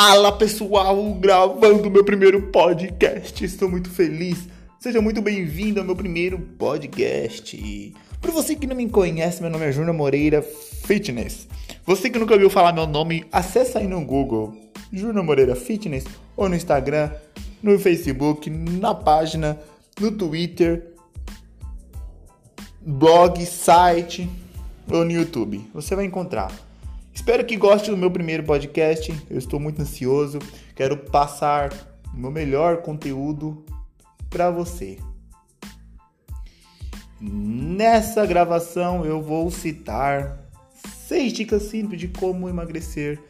Fala pessoal, gravando meu primeiro podcast. Estou muito feliz. Seja muito bem-vindo ao meu primeiro podcast. Para você que não me conhece, meu nome é Júnior Moreira Fitness. Você que nunca ouviu falar meu nome, acessa aí no Google Júnior Moreira Fitness ou no Instagram, no Facebook, na página, no Twitter, blog, site ou no YouTube. Você vai encontrar. Espero que goste do meu primeiro podcast. Eu estou muito ansioso. Quero passar o meu melhor conteúdo para você. Nessa gravação eu vou citar seis dicas simples de como emagrecer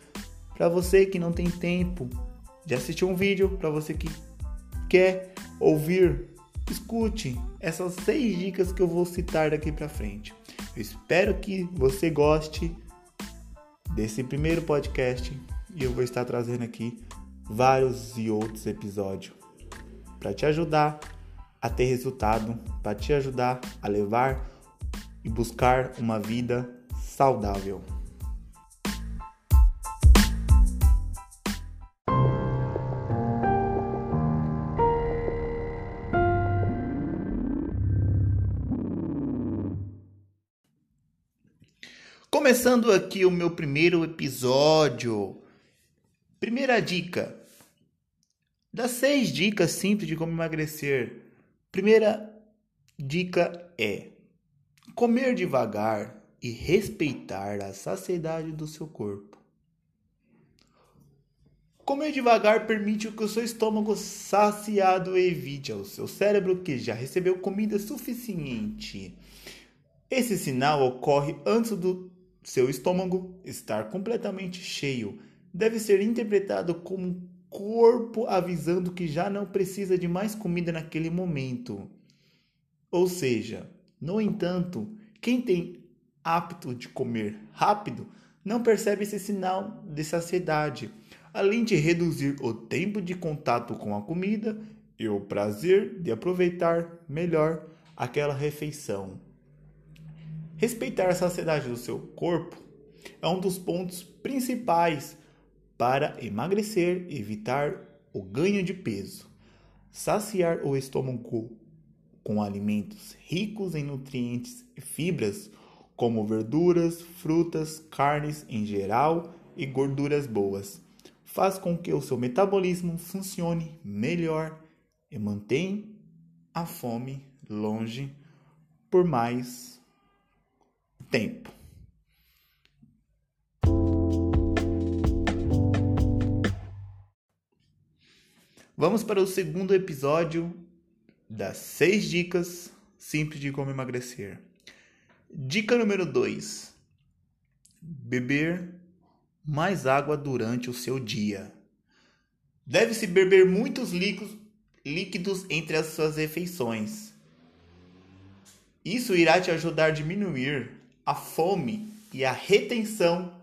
para você que não tem tempo de assistir um vídeo, para você que quer ouvir, escute essas seis dicas que eu vou citar daqui para frente. Eu espero que você goste desse primeiro podcast e eu vou estar trazendo aqui vários e outros episódios para te ajudar a ter resultado, para te ajudar a levar e buscar uma vida saudável. Começando aqui o meu primeiro episódio. Primeira dica: das seis dicas simples de como emagrecer. Primeira dica é comer devagar e respeitar a saciedade do seu corpo. Comer devagar permite que o seu estômago saciado evite ao seu cérebro que já recebeu comida suficiente. Esse sinal ocorre antes do seu estômago estar completamente cheio deve ser interpretado como um corpo avisando que já não precisa de mais comida naquele momento. Ou seja, no entanto, quem tem hábito de comer rápido não percebe esse sinal de saciedade, além de reduzir o tempo de contato com a comida e o prazer de aproveitar melhor aquela refeição. Respeitar a saciedade do seu corpo é um dos pontos principais para emagrecer e evitar o ganho de peso. Saciar o estômago com alimentos ricos em nutrientes e fibras, como verduras, frutas, carnes em geral e gorduras boas, faz com que o seu metabolismo funcione melhor e mantém a fome longe por mais tempo. Vamos para o segundo episódio das seis dicas simples de como emagrecer. Dica número 2: beber mais água durante o seu dia. Deve-se beber muitos líquidos entre as suas refeições. Isso irá te ajudar a diminuir a fome e a retenção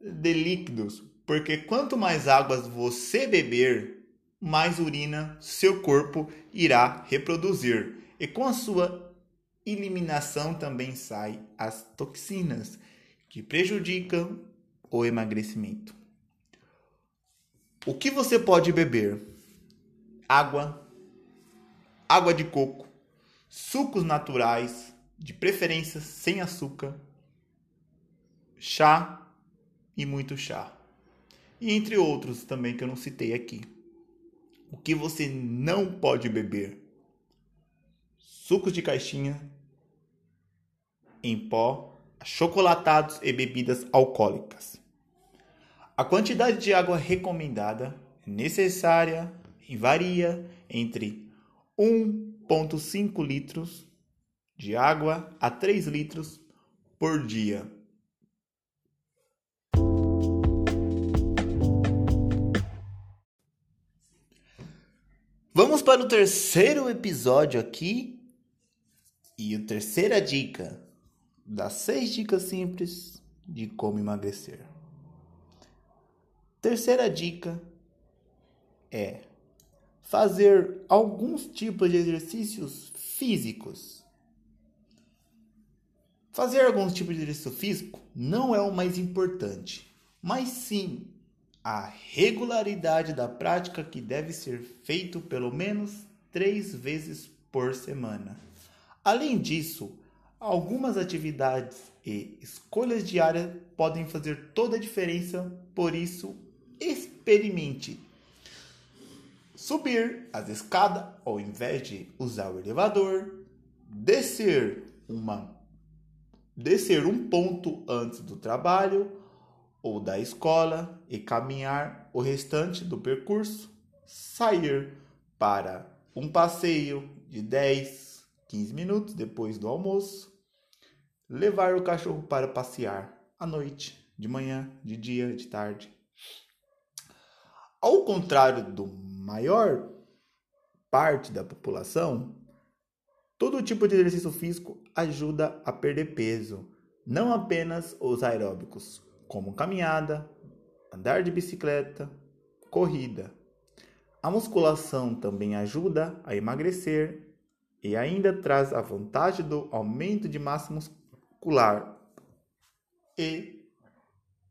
de líquidos, porque quanto mais águas você beber, mais urina seu corpo irá reproduzir. E com a sua eliminação também sai as toxinas que prejudicam o emagrecimento. O que você pode beber? Água, água de coco, sucos naturais, de preferência sem açúcar, chá e muito chá. E entre outros também que eu não citei aqui. O que você não pode beber? Sucos de caixinha em pó, chocolatados e bebidas alcoólicas. A quantidade de água recomendada é necessária varia entre 1,5 litros de água a 3 litros por dia. Vamos para o terceiro episódio aqui. E a terceira dica das seis dicas simples de como emagrecer. Terceira dica é fazer alguns tipos de exercícios físicos Fazer alguns tipos de exercício físico não é o mais importante, mas sim a regularidade da prática que deve ser feito pelo menos três vezes por semana. Além disso, algumas atividades e escolhas diárias podem fazer toda a diferença, por isso, experimente. Subir as escadas ao invés de usar o elevador, descer uma descer um ponto antes do trabalho ou da escola e caminhar o restante do percurso, sair para um passeio de 10, 15 minutos depois do almoço, levar o cachorro para passear à noite, de manhã, de dia, de tarde. Ao contrário do maior parte da população, todo tipo de exercício físico ajuda a perder peso, não apenas os aeróbicos, como caminhada, andar de bicicleta, corrida. A musculação também ajuda a emagrecer e ainda traz a vantagem do aumento de massa muscular e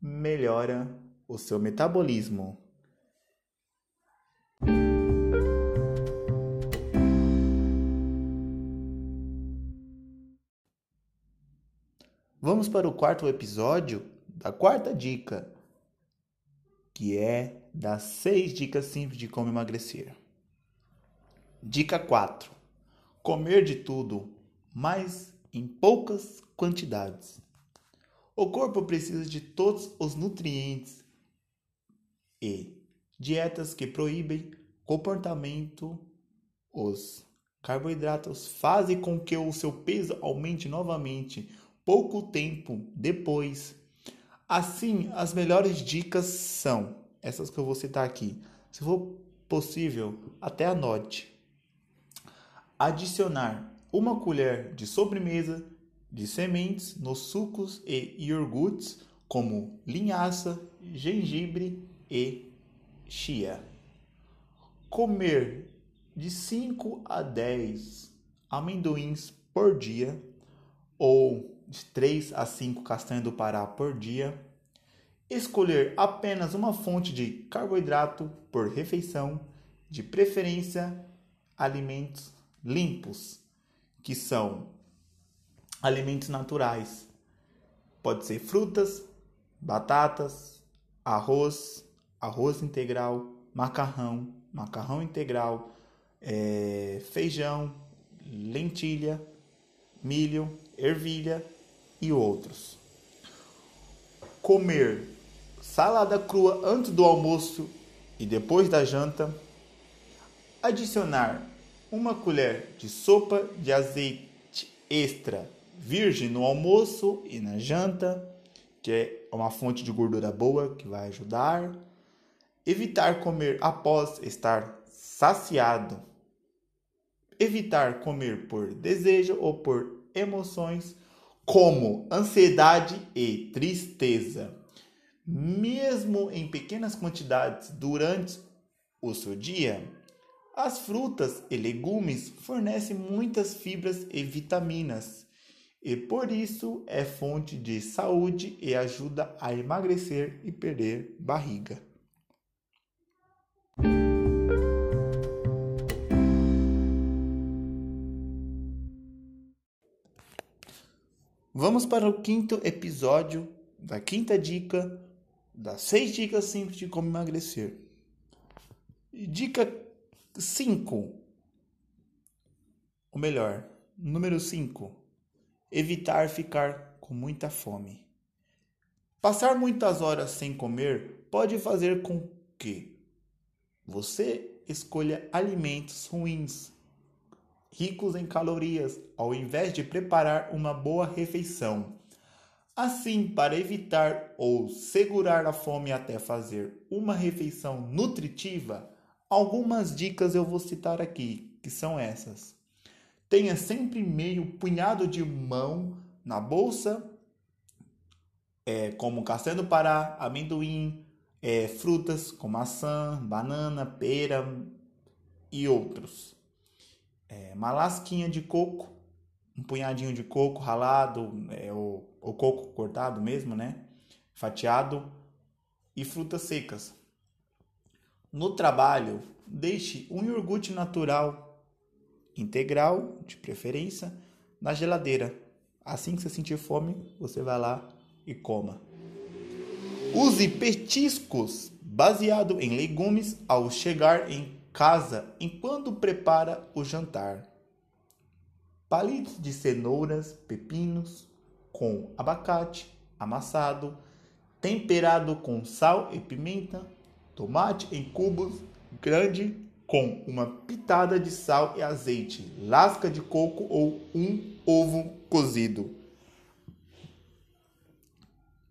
melhora o seu metabolismo. Vamos para o quarto episódio da quarta dica, que é das seis dicas simples de como emagrecer. Dica 4: comer de tudo, mas em poucas quantidades. O corpo precisa de todos os nutrientes e dietas que proíbem comportamento os carboidratos fazem com que o seu peso aumente novamente pouco tempo depois. Assim, as melhores dicas são essas que eu vou citar aqui. Se for possível, até anote. Adicionar uma colher de sobremesa de sementes nos sucos e iogurtes como linhaça, gengibre e chia. Comer de 5 a 10 amendoins por dia ou de 3 a 5 castanhas do Pará por dia. Escolher apenas uma fonte de carboidrato por refeição, de preferência alimentos limpos, que são alimentos naturais. Pode ser frutas, batatas, arroz, arroz integral, macarrão, macarrão integral, é, feijão, lentilha, milho, ervilha e outros. Comer salada crua antes do almoço e depois da janta. Adicionar uma colher de sopa de azeite extra virgem no almoço e na janta, que é uma fonte de gordura boa que vai ajudar. Evitar comer após estar saciado. Evitar comer por desejo ou por emoções como ansiedade e tristeza. Mesmo em pequenas quantidades durante o seu dia, as frutas e legumes fornecem muitas fibras e vitaminas, e por isso é fonte de saúde e ajuda a emagrecer e perder barriga. Vamos para o quinto episódio da quinta dica das seis dicas simples de como emagrecer. Dica 5. Ou melhor, número 5. Evitar ficar com muita fome. Passar muitas horas sem comer pode fazer com que você escolha alimentos ruins ricos em calorias, ao invés de preparar uma boa refeição. Assim, para evitar ou segurar a fome até fazer uma refeição nutritiva, algumas dicas eu vou citar aqui, que são essas. Tenha sempre meio punhado de mão na bolsa, é, como castanha do Pará, amendoim, é, frutas como maçã, banana, pera e outros é, uma lasquinha de coco, um punhadinho de coco ralado, é, o, o coco cortado mesmo, né? Fatiado e frutas secas, No trabalho, deixe um iogurte natural, integral, de preferência, na geladeira. Assim que você sentir fome, você vai lá e coma. Use petiscos baseado em legumes ao chegar em casa enquanto prepara o jantar. Palitos de cenouras, pepinos com abacate amassado, temperado com sal e pimenta, tomate em cubos grande com uma pitada de sal e azeite, lasca de coco ou um ovo cozido.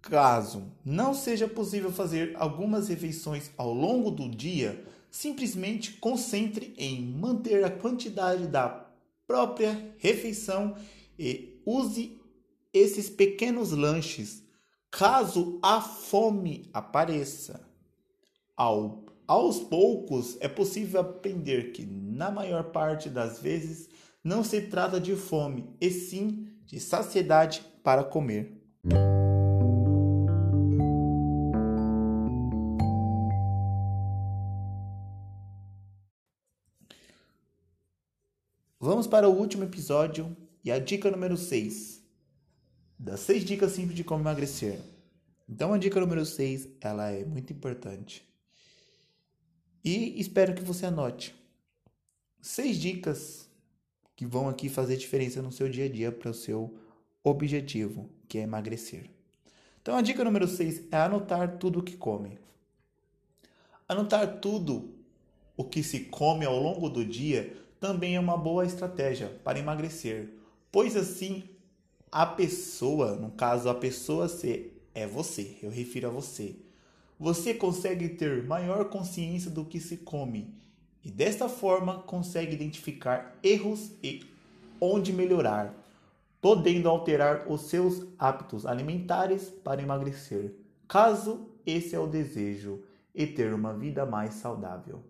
Caso não seja possível fazer algumas refeições ao longo do dia, simplesmente concentre em manter a quantidade da própria refeição e use esses pequenos lanches caso a fome apareça. Ao, aos poucos é possível aprender que, na maior parte das vezes, não se trata de fome, e sim de saciedade para comer. Para o último episódio e a dica número 6. Das 6 dicas simples de como emagrecer. Então a dica número 6, ela é muito importante. E espero que você anote. Seis dicas que vão aqui fazer diferença no seu dia a dia para o seu objetivo, que é emagrecer. Então a dica número 6 é anotar tudo o que come. Anotar tudo o que se come ao longo do dia também é uma boa estratégia para emagrecer, pois assim a pessoa, no caso a pessoa C é você, eu refiro a você. Você consegue ter maior consciência do que se come e desta forma consegue identificar erros e onde melhorar, podendo alterar os seus hábitos alimentares para emagrecer, caso esse é o desejo, e ter uma vida mais saudável.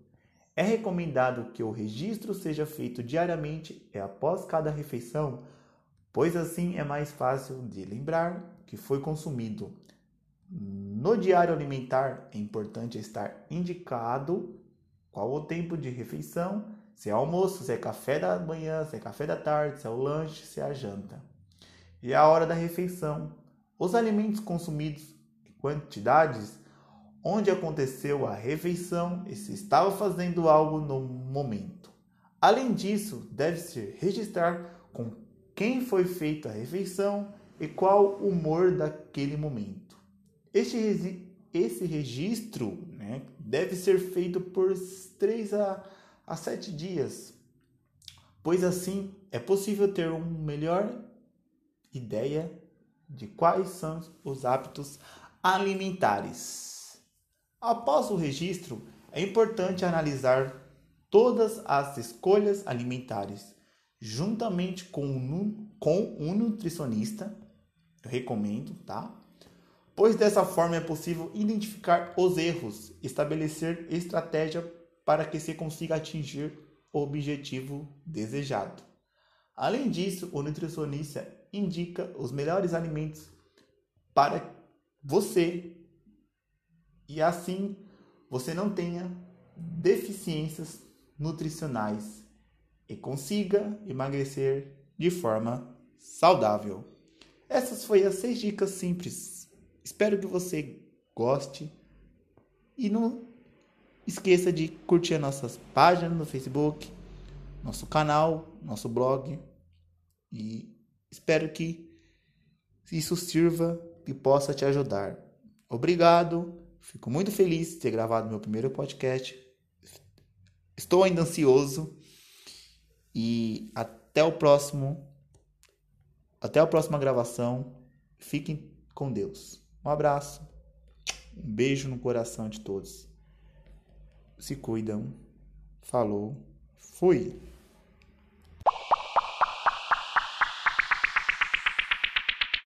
É recomendado que o registro seja feito diariamente e após cada refeição, pois assim é mais fácil de lembrar que foi consumido. No diário alimentar é importante estar indicado qual o tempo de refeição, se é almoço, se é café da manhã, se é café da tarde, se é o lanche, se é a janta. E a hora da refeição, os alimentos consumidos em quantidades onde aconteceu a refeição e se estava fazendo algo no momento. Além disso, deve-se registrar com quem foi feita a refeição e qual o humor daquele momento. Este, esse registro né, deve ser feito por 3 a, a 7 dias, pois assim é possível ter uma melhor ideia de quais são os hábitos alimentares. Após o registro, é importante analisar todas as escolhas alimentares, juntamente com um, com um nutricionista, eu recomendo, tá? Pois dessa forma é possível identificar os erros, estabelecer estratégia para que se consiga atingir o objetivo desejado. Além disso, o nutricionista indica os melhores alimentos para você e assim você não tenha deficiências nutricionais e consiga emagrecer de forma saudável. Essas foram as seis dicas simples. Espero que você goste e não esqueça de curtir nossas páginas no Facebook, nosso canal, nosso blog e espero que isso sirva e possa te ajudar. Obrigado Fico muito feliz de ter gravado meu primeiro podcast. Estou ainda ansioso e até o próximo até a próxima gravação. Fiquem com Deus. Um abraço. Um beijo no coração de todos. Se cuidam. Falou. Fui.